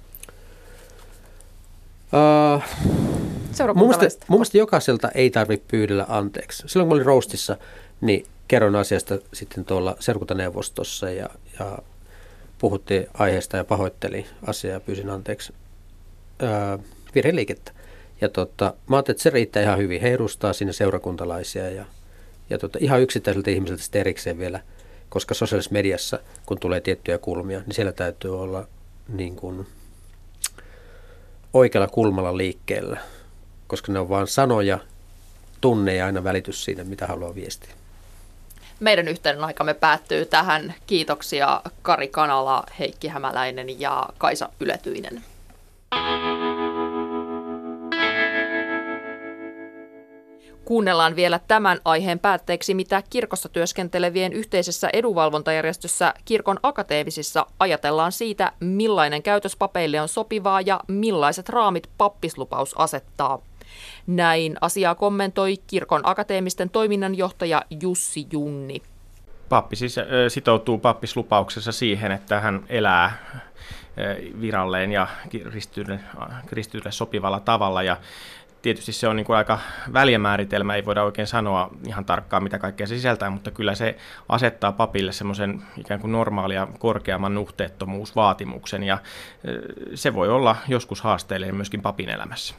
Uh, mun, mielestä, mun mielestä jokaiselta ei tarvitse pyydellä anteeksi. Silloin kun olin roustissa, niin kerron asiasta sitten tuolla serkuntaneuvostossa ja, ja puhuttiin aiheesta ja pahoitteli asiaa ja pyysin anteeksi uh, virheliikettä. Ja tota, mä ajattelin, että se riittää ihan hyvin. He edustaa sinne seurakuntalaisia ja, ja tota, ihan yksittäiseltä ihmiseltä sitten erikseen vielä, koska sosiaalisessa mediassa, kun tulee tiettyjä kulmia, niin siellä täytyy olla niin kuin, oikealla kulmalla liikkeellä, koska ne on vain sanoja, tunne ja aina välitys siinä, mitä haluaa viestiä. Meidän yhteinen aikamme päättyy tähän. Kiitoksia Kari Kanala, Heikki Hämäläinen ja Kaisa Yletyinen. Kuunnellaan vielä tämän aiheen päätteeksi, mitä kirkossa työskentelevien yhteisessä edunvalvontajärjestössä kirkon akateemisissa ajatellaan siitä, millainen käytös papeille on sopivaa ja millaiset raamit pappislupaus asettaa. Näin asiaa kommentoi kirkon akateemisten toiminnanjohtaja Jussi Junni. Pappi siis sitoutuu pappislupauksessa siihen, että hän elää viralleen ja kristityille sopivalla tavalla ja tietysti se on niin kuin aika väljämääritelmä, ei voida oikein sanoa ihan tarkkaan, mitä kaikkea se sisältää, mutta kyllä se asettaa papille semmoisen ikään kuin normaalia korkeamman nuhteettomuusvaatimuksen, ja se voi olla joskus haasteellinen myöskin papin elämässä.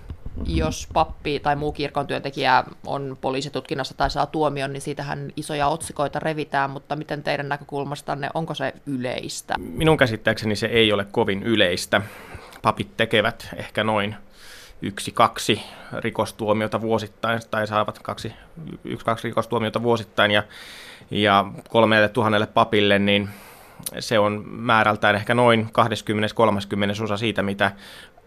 Jos pappi tai muu kirkon työntekijä on poliisitutkinnassa tai saa tuomion, niin siitähän isoja otsikoita revitään, mutta miten teidän näkökulmastanne, onko se yleistä? Minun käsittääkseni se ei ole kovin yleistä. Papit tekevät ehkä noin yksi, kaksi rikostuomiota vuosittain, tai saavat kaksi, yksi, kaksi rikostuomiota vuosittain, ja, ja kolmelle tuhannelle papille, niin se on määrältään ehkä noin 20-30 osa siitä, mitä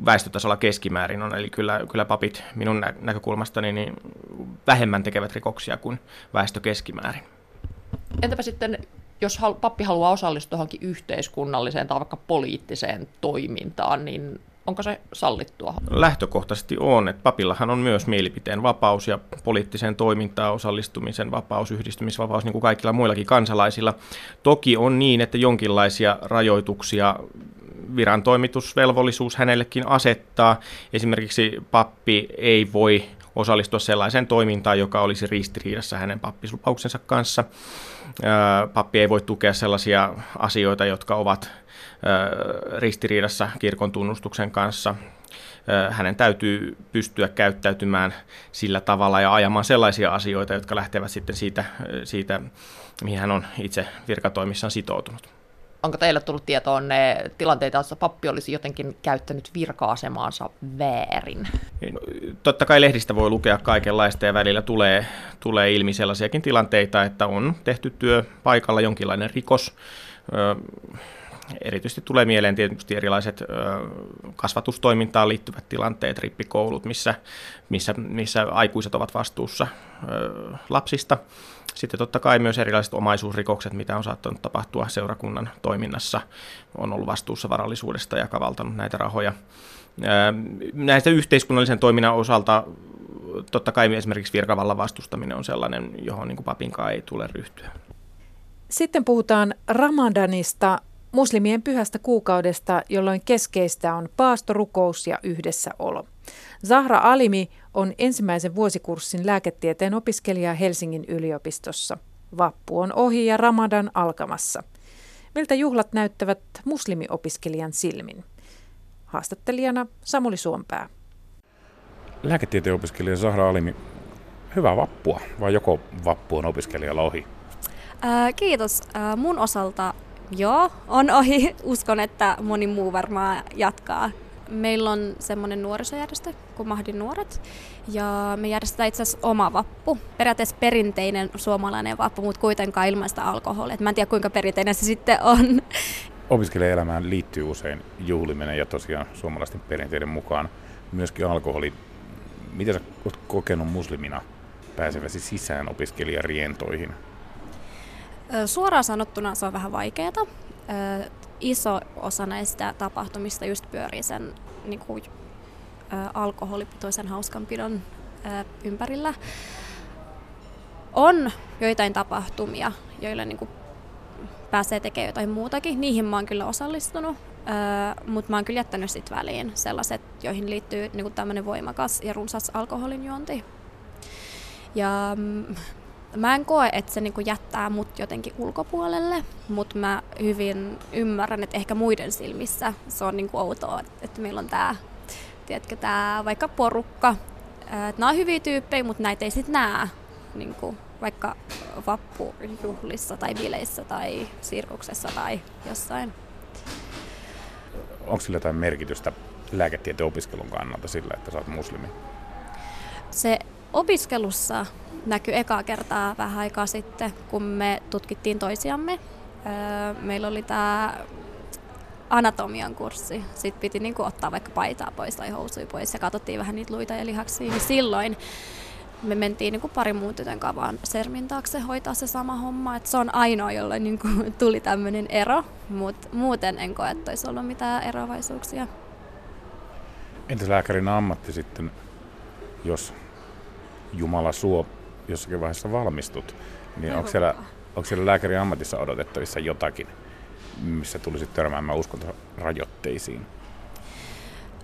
väestötasolla keskimäärin on. Eli kyllä, kyllä papit minun näkökulmastani niin vähemmän tekevät rikoksia kuin väestö keskimäärin. Entäpä sitten, jos pappi haluaa osallistua johonkin yhteiskunnalliseen tai vaikka poliittiseen toimintaan, niin onko se sallittua? Lähtökohtaisesti on, että papillahan on myös mielipiteen vapaus ja poliittiseen toimintaan osallistumisen vapaus, yhdistymisvapaus, niin kuin kaikilla muillakin kansalaisilla. Toki on niin, että jonkinlaisia rajoituksia virantoimitusvelvollisuus hänellekin asettaa. Esimerkiksi pappi ei voi osallistua sellaiseen toimintaan, joka olisi ristiriidassa hänen pappislupauksensa kanssa. Pappi ei voi tukea sellaisia asioita, jotka ovat ristiriidassa kirkon tunnustuksen kanssa. Hänen täytyy pystyä käyttäytymään sillä tavalla ja ajamaan sellaisia asioita, jotka lähtevät sitten siitä, siitä mihin hän on itse virkatoimissaan sitoutunut. Onko teille tullut tietoon ne tilanteita, joissa pappi olisi jotenkin käyttänyt virka-asemaansa väärin? Totta kai lehdistä voi lukea kaikenlaista ja välillä tulee, tulee ilmi sellaisiakin tilanteita, että on tehty työ paikalla jonkinlainen rikos erityisesti tulee mieleen tietysti erilaiset kasvatustoimintaan liittyvät tilanteet, rippikoulut, missä, missä, missä aikuiset ovat vastuussa lapsista. Sitten totta kai myös erilaiset omaisuusrikokset, mitä on saattanut tapahtua seurakunnan toiminnassa, on ollut vastuussa varallisuudesta ja kavaltanut näitä rahoja. Näistä yhteiskunnallisen toiminnan osalta totta kai esimerkiksi virkavallan vastustaminen on sellainen, johon niin papinkaan ei tule ryhtyä. Sitten puhutaan Ramadanista, muslimien pyhästä kuukaudesta, jolloin keskeistä on paastorukous ja yhdessäolo. Zahra Alimi on ensimmäisen vuosikurssin lääketieteen opiskelija Helsingin yliopistossa. Vappu on ohi ja Ramadan alkamassa. Miltä juhlat näyttävät muslimiopiskelijan silmin? Haastattelijana Samuli Suompää. Lääketieteen opiskelija Zahra Alimi, hyvää vappua vai joko vappu on opiskelijalla ohi? Ää, kiitos. Ää, mun osalta joo, on ohi. Uskon, että moni muu varmaan jatkaa. Meillä on semmoinen nuorisojärjestö kuin Mahdin nuoret, ja me järjestetään itse asiassa oma vappu. Periaatteessa perinteinen suomalainen vappu, mutta kuitenkaan ilmaista alkoholia. mä en tiedä, kuinka perinteinen se sitten on. Opiskelijaelämään liittyy usein juhliminen ja tosiaan suomalaisten perinteiden mukaan myöskin alkoholi. Miten sä oot kokenut muslimina pääseväsi sisään opiskelijarientoihin? Suoraan sanottuna se on vähän vaikeaa. Iso osa näistä tapahtumista just pyörii sen niin kuin, alkoholipitoisen hauskanpidon ympärillä. On joitain tapahtumia, joilla niin kuin, pääsee tekemään jotain muutakin. Niihin mä oon kyllä osallistunut, mutta mä oon kyllä jättänyt sit väliin sellaiset, joihin liittyy niin tämmöinen voimakas ja runsas alkoholinjuonti. Ja mm, Mä en koe, että se niinku jättää mut jotenkin ulkopuolelle, mutta mä hyvin ymmärrän, että ehkä muiden silmissä se on niinku outoa, että meillä on tää, tiedätkö, tää vaikka porukka. Nämä on hyviä tyyppejä, mutta näitä ei sitten näe niinku, vaikka vappujuhlissa tai bileissä tai sirkuksessa tai jossain. Onko sillä jotain merkitystä lääketieteen opiskelun kannalta sillä, että sä oot muslimi? Se opiskelussa näkyi ekaa kertaa vähän aikaa sitten, kun me tutkittiin toisiamme. Meillä oli tämä anatomian kurssi. Sitten piti niinku ottaa vaikka paitaa pois tai housuja pois ja katsottiin vähän niitä luita ja lihaksia. Niin silloin me mentiin niinku pari muun tytön kanssa vaan sermin taakse hoitaa se sama homma. Et se on ainoa, jolle niinku tuli tämmöinen ero, mutta muuten en koe, että olisi ollut mitään eroavaisuuksia. Entäs lääkärin ammatti sitten? jos Jumala suo jossakin vaiheessa valmistut, niin onko siellä, onko siellä lääkärin ammatissa odotettavissa jotakin, missä tulisi törmäämään uskontorajoitteisiin?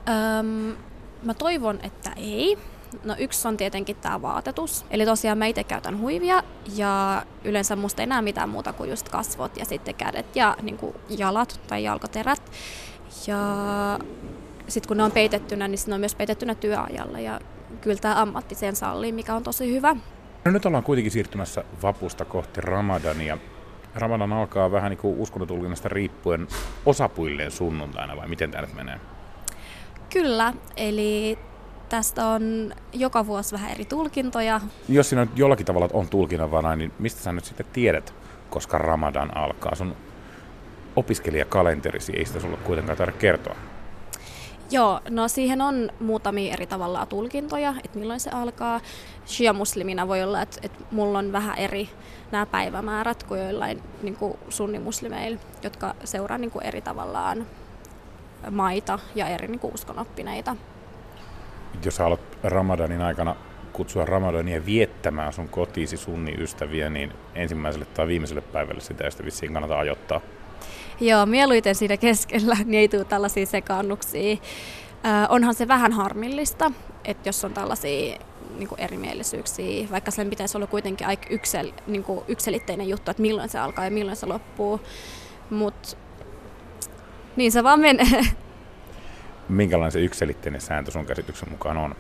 Öm, mä toivon, että ei. No yksi on tietenkin tämä vaatetus. Eli tosiaan mä itse käytän huivia ja yleensä musta ei näe mitään muuta kuin just kasvot ja sitten kädet ja niin kuin jalat tai jalkoterät. Ja sitten kun ne on peitettynä, niin ne on myös peitettynä työajalla ja kyllä tämä ammatti sen sallii, mikä on tosi hyvä. No nyt ollaan kuitenkin siirtymässä vapusta kohti Ramadania. Ramadan alkaa vähän niin kuin uskonnotulkinnasta riippuen osapuilleen sunnuntaina vai miten tämä nyt menee? Kyllä, eli tästä on joka vuosi vähän eri tulkintoja. Jos siinä nyt jollakin tavalla on tulkinnanvarainen, niin mistä sä nyt sitten tiedät, koska Ramadan alkaa? Sun opiskelijakalenterisi ei sitä sulle kuitenkaan tarvitse kertoa. Joo, no siihen on muutamia eri tavalla tulkintoja, että milloin se alkaa. Shia-muslimina voi olla, että, että mulla on vähän eri nämä päivämäärät kuin joillain niin kuin sunnimuslimeilla, jotka seuraa niin kuin eri tavallaan maita ja eri niin kuin uskonoppineita. Jos haluat Ramadanin aikana kutsua Ramadania viettämään sun kotiisi sunni ystäviä, niin ensimmäiselle tai viimeiselle päivälle sitä ei vissiin kannata ajoittaa. Joo, mieluiten siinä keskellä, niin ei tule tällaisia sekaannuksia. Äh, onhan se vähän harmillista, että jos on tällaisia niin kuin erimielisyyksiä, vaikka sen pitäisi olla kuitenkin aika yksel, niin kuin ykselitteinen juttu, että milloin se alkaa ja milloin se loppuu. Mutta niin se vaan menee. Minkälainen se ykselitteinen sääntö sun käsityksen mukaan on?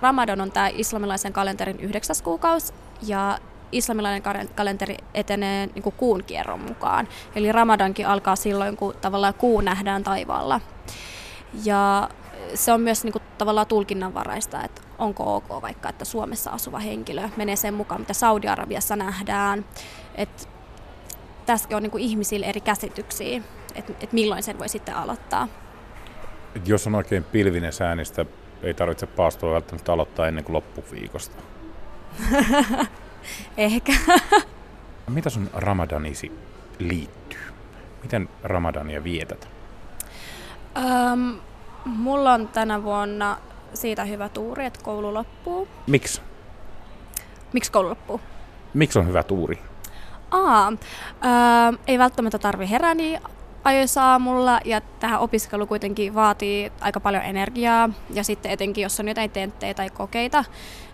Ramadan on tämä islamilaisen kalenterin yhdeksäs kuukausi ja islamilainen kalenteri etenee niin kuin kuun kierron mukaan. Eli Ramadankin alkaa silloin, kun tavallaan kuu nähdään taivaalla. Ja se on myös niin kuin, tavallaan tulkinnanvaraista, että onko ok vaikka, että Suomessa asuva henkilö menee sen mukaan, mitä Saudi-Arabiassa nähdään. Että tässä on niin kuin ihmisillä eri käsityksiä, että, että milloin sen voi sitten aloittaa. Jos on oikein pilvinen säänistä, ei tarvitse paastoa välttämättä aloittaa ennen kuin loppuviikosta. Ehkä. Mitä sun ramadanisi liittyy? Miten ramadania vietät? Um, mulla on tänä vuonna siitä hyvä tuuri, että koulu loppuu. Miksi? Miksi koulu loppuu? Miksi on hyvä tuuri? Aa, äh, ei välttämättä tarvi herätä niin ajoissa aamulla ja tähän opiskelu kuitenkin vaatii aika paljon energiaa ja sitten etenkin jos on jotain tenttejä tai kokeita,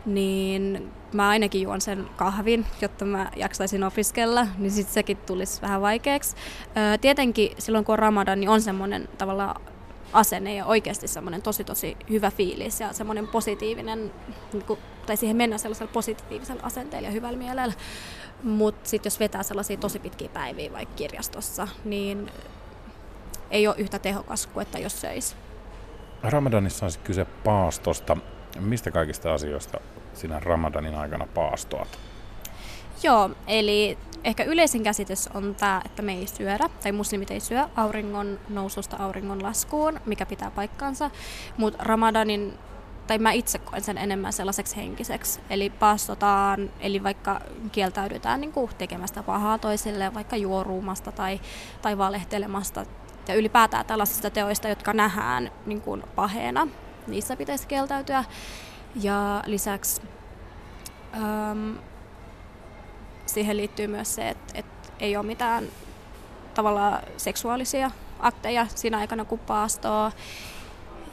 niin mä ainakin juon sen kahvin, jotta mä jaksaisin opiskella, niin sitten sekin tulisi vähän vaikeaksi. Tietenkin silloin kun on Ramadan, niin on semmoinen tavallaan asenne ja oikeasti semmoinen tosi tosi hyvä fiilis ja semmoinen positiivinen, niin kuin, tai siihen mennä sellaisella positiivisella asenteella ja hyvällä mielellä. Mutta sitten jos vetää sellaisia tosi pitkiä päiviä vaikka kirjastossa, niin ei ole yhtä tehokas kuin että jos söisi. Ramadanissa on kyse paastosta. Mistä kaikista asioista sinä Ramadanin aikana paastoat? Joo, eli ehkä yleisin käsitys on tämä, että me ei syödä, tai muslimit ei syö auringon noususta auringon laskuun, mikä pitää paikkansa. Mutta Ramadanin, tai mä itse koen sen enemmän sellaiseksi henkiseksi. Eli paastotaan, eli vaikka kieltäydytään niin kuin tekemästä pahaa toisille, vaikka juoruumasta tai, tai valehtelemasta, ja ylipäätään tällaisista teoista, jotka nähdään niin kuin paheena, niissä pitäisi kieltäytyä. Ja lisäksi äm, siihen liittyy myös se, että, että ei ole mitään tavallaan seksuaalisia akteja siinä aikana, kun paastoo.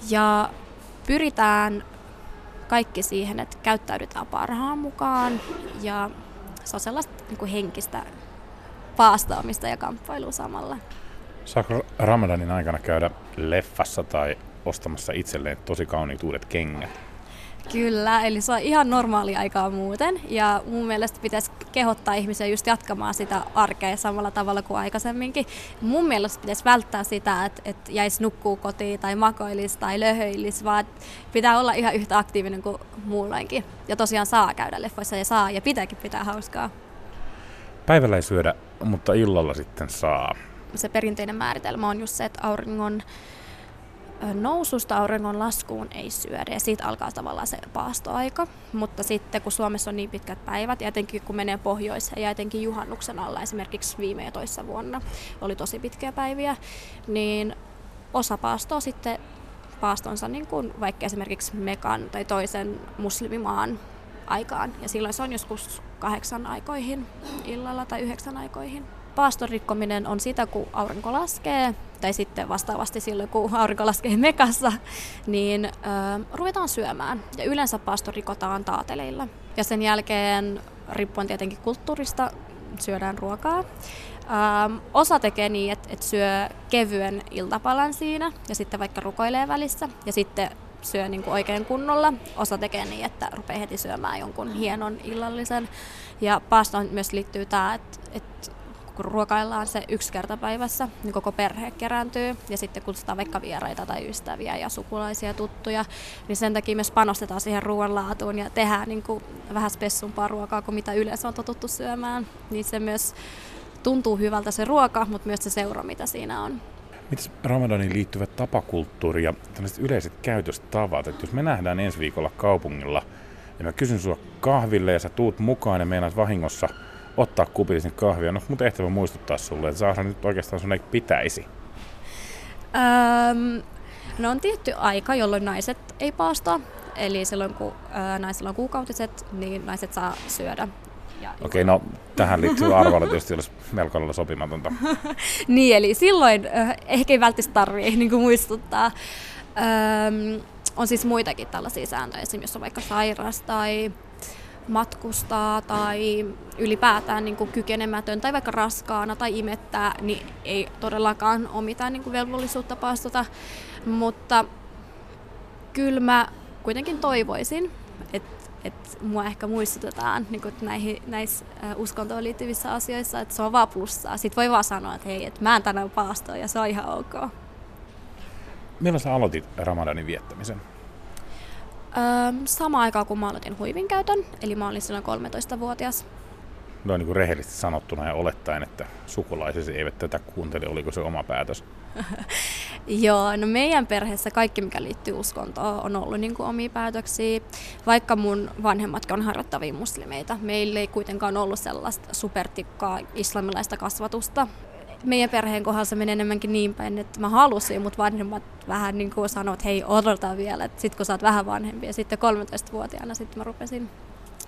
Ja pyritään kaikki siihen, että käyttäydytään parhaan mukaan ja se on sellaista niin kuin henkistä paastoamista ja kamppailua samalla. Saako Ramadanin aikana käydä leffassa tai ostamassa itselleen tosi kauniit uudet kengät? Kyllä, eli se on ihan normaali aikaa muuten ja mun mielestä pitäisi kehottaa ihmisiä just jatkamaan sitä arkea samalla tavalla kuin aikaisemminkin. Mun mielestä pitäisi välttää sitä, että, että jäisi nukkuu kotiin tai makoilisi tai löhöilisi, vaan pitää olla ihan yhtä aktiivinen kuin muulloinkin. Ja tosiaan saa käydä leffoissa ja saa ja pitääkin pitää hauskaa. Päivällä ei syödä, mutta illalla sitten saa. Se perinteinen määritelmä on just se, että auringon noususta auringon laskuun ei syödä ja siitä alkaa tavallaan se paastoaika. Mutta sitten kun Suomessa on niin pitkät päivät ja etenkin kun menee pohjoiseen ja etenkin juhannuksen alla esimerkiksi viime ja toissa vuonna oli tosi pitkiä päiviä, niin osa paastoa sitten paastonsa niin kuin vaikka esimerkiksi Mekan tai toisen muslimimaan aikaan. Ja silloin se on joskus kahdeksan aikoihin illalla tai yhdeksän aikoihin. Paaston rikkominen on sitä, kun aurinko laskee, tai sitten vastaavasti silloin, kun aurinko laskee mekassa, niin ö, ruvetaan syömään. Ja yleensä paaston rikotaan taateleilla. Ja sen jälkeen, riippuen tietenkin kulttuurista, syödään ruokaa. Ähm, osa tekee niin, että et syö kevyen iltapalan siinä ja sitten vaikka rukoilee välissä ja sitten syö niin kuin oikein kunnolla. Osa tekee niin, että rupeaa heti syömään jonkun hienon illallisen. Ja paastoon myös liittyy tämä, että, että kun ruokaillaan se yksi kerta päivässä, niin koko perhe kerääntyy ja sitten kutsutaan vaikka vieraita tai ystäviä ja sukulaisia tuttuja, niin sen takia myös panostetaan siihen ruoanlaatuun ja tehdään niin kuin vähän spessumpaa ruokaa kuin mitä yleensä on totuttu syömään. Niin se myös tuntuu hyvältä se ruoka, mutta myös se seura, mitä siinä on. Mitäs Ramadaniin liittyvät tapakulttuuri ja tällaiset yleiset käytöstavat, että jos me nähdään ensi viikolla kaupungilla ja mä kysyn sua kahville ja sä tuut mukaan ja meinaat vahingossa ottaa kupillisen kahvia, no mun tehtävä muistuttaa sulle, että saadaan nyt oikeastaan sun ei pitäisi. Öm, no on tietty aika, jolloin naiset ei paastoa. Eli silloin kun ää, naisilla on kuukautiset, niin naiset saa syödä. Okei, okay, no tähän liittyy arvoilla tietysti olisi melko lailla sopimatonta. niin, eli silloin äh, ehkä ei välttämättä tarvitse niin muistuttaa. Öm, on siis muitakin tällaisia sääntöjä, esimerkiksi jos on vaikka sairas tai matkustaa tai ylipäätään niin kuin kykenemätön tai vaikka raskaana tai imettää, niin ei todellakaan ole mitään niin kuin velvollisuutta paastota. Mutta kyllä mä kuitenkin toivoisin, että että mua ehkä muistutetaan niin kuin näihin, näissä uskontoon liittyvissä asioissa, että se on vaan plussaa. Sitten voi vaan sanoa, että hei, että mä en tänään paastoa ja se on ihan ok. Milloin sä aloitit Ramadanin viettämisen? Öö, sama aikaa kun mä aloitin huivin käytön, eli mä olin silloin 13-vuotias. No niin kuin rehellisesti sanottuna ja olettaen, että sukulaisesi eivät tätä kuuntele, oliko se oma päätös? Joo, no meidän perheessä kaikki, mikä liittyy uskontoon, on ollut niin kuin omia päätöksiä. Vaikka mun vanhemmatkin on harjoittavia muslimeita, meillä ei kuitenkaan ollut sellaista supertikkaa islamilaista kasvatusta. Meidän perheen kohdalla se menee enemmänkin niin päin, että mä halusin, mutta vanhemmat vähän niin kuin sanoivat, että hei, odota vielä, että sit kun sä oot vähän vanhempi. Ja sitten 13-vuotiaana sitten mä rupesin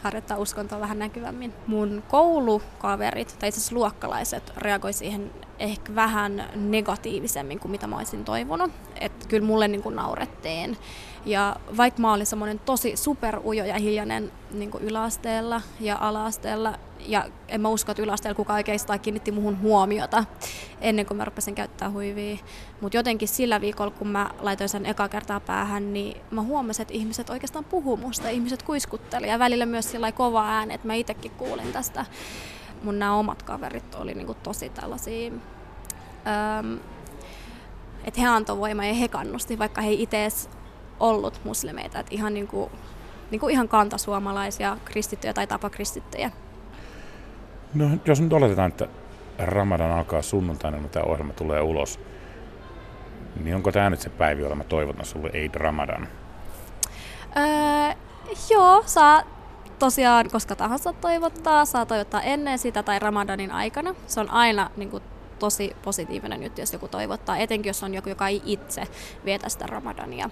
harjoittaa uskontoa vähän näkyvämmin. Mun koulukaverit, tai itse asiassa luokkalaiset, reagoi siihen ehkä vähän negatiivisemmin kuin mitä mä olisin toivonut. Että kyllä mulle niin kuin naurettiin. Ja vaikka mä olin semmoinen tosi superujo ja hiljainen niin kuin yläasteella ja alaasteella, ja en mä usko, että yläasteella kukaan oikeastaan kiinnitti muhun huomiota ennen kuin mä rupesin käyttää huivia. Mutta jotenkin sillä viikolla, kun mä laitoin sen eka kertaa päähän, niin mä huomasin, että ihmiset oikeastaan puhuu musta, ihmiset kuiskutteli ja välillä myös sillä kova ääni, että mä itsekin kuulin tästä. Mun nämä omat kaverit oli niinku tosi tällaisia, että he antoi voimaa ja he kannusti, vaikka he itse ollut muslimeita, että ihan, niinku, niinku ihan kantasuomalaisia kristittyjä tai tapakristittyjä. No jos nyt oletetaan, että Ramadan alkaa sunnuntaina, kun tämä ohjelma tulee ulos, niin onko tämä nyt se päivä, jolla mä toivotan sulle Eid Ramadan? Öö, joo, saa tosiaan koska tahansa toivottaa. Saa toivottaa ennen sitä tai Ramadanin aikana. Se on aina niin kuin, tosi positiivinen juttu, jos joku toivottaa, etenkin jos on joku, joka ei itse vietä sitä Ramadania.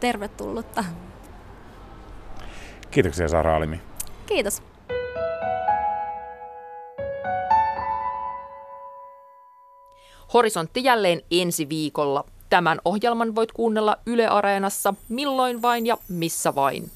Tervetullutta. Kiitoksia Sara Alimi. Kiitos. Horisontti jälleen ensi viikolla. Tämän ohjelman voit kuunnella Yle Areenassa milloin vain ja missä vain.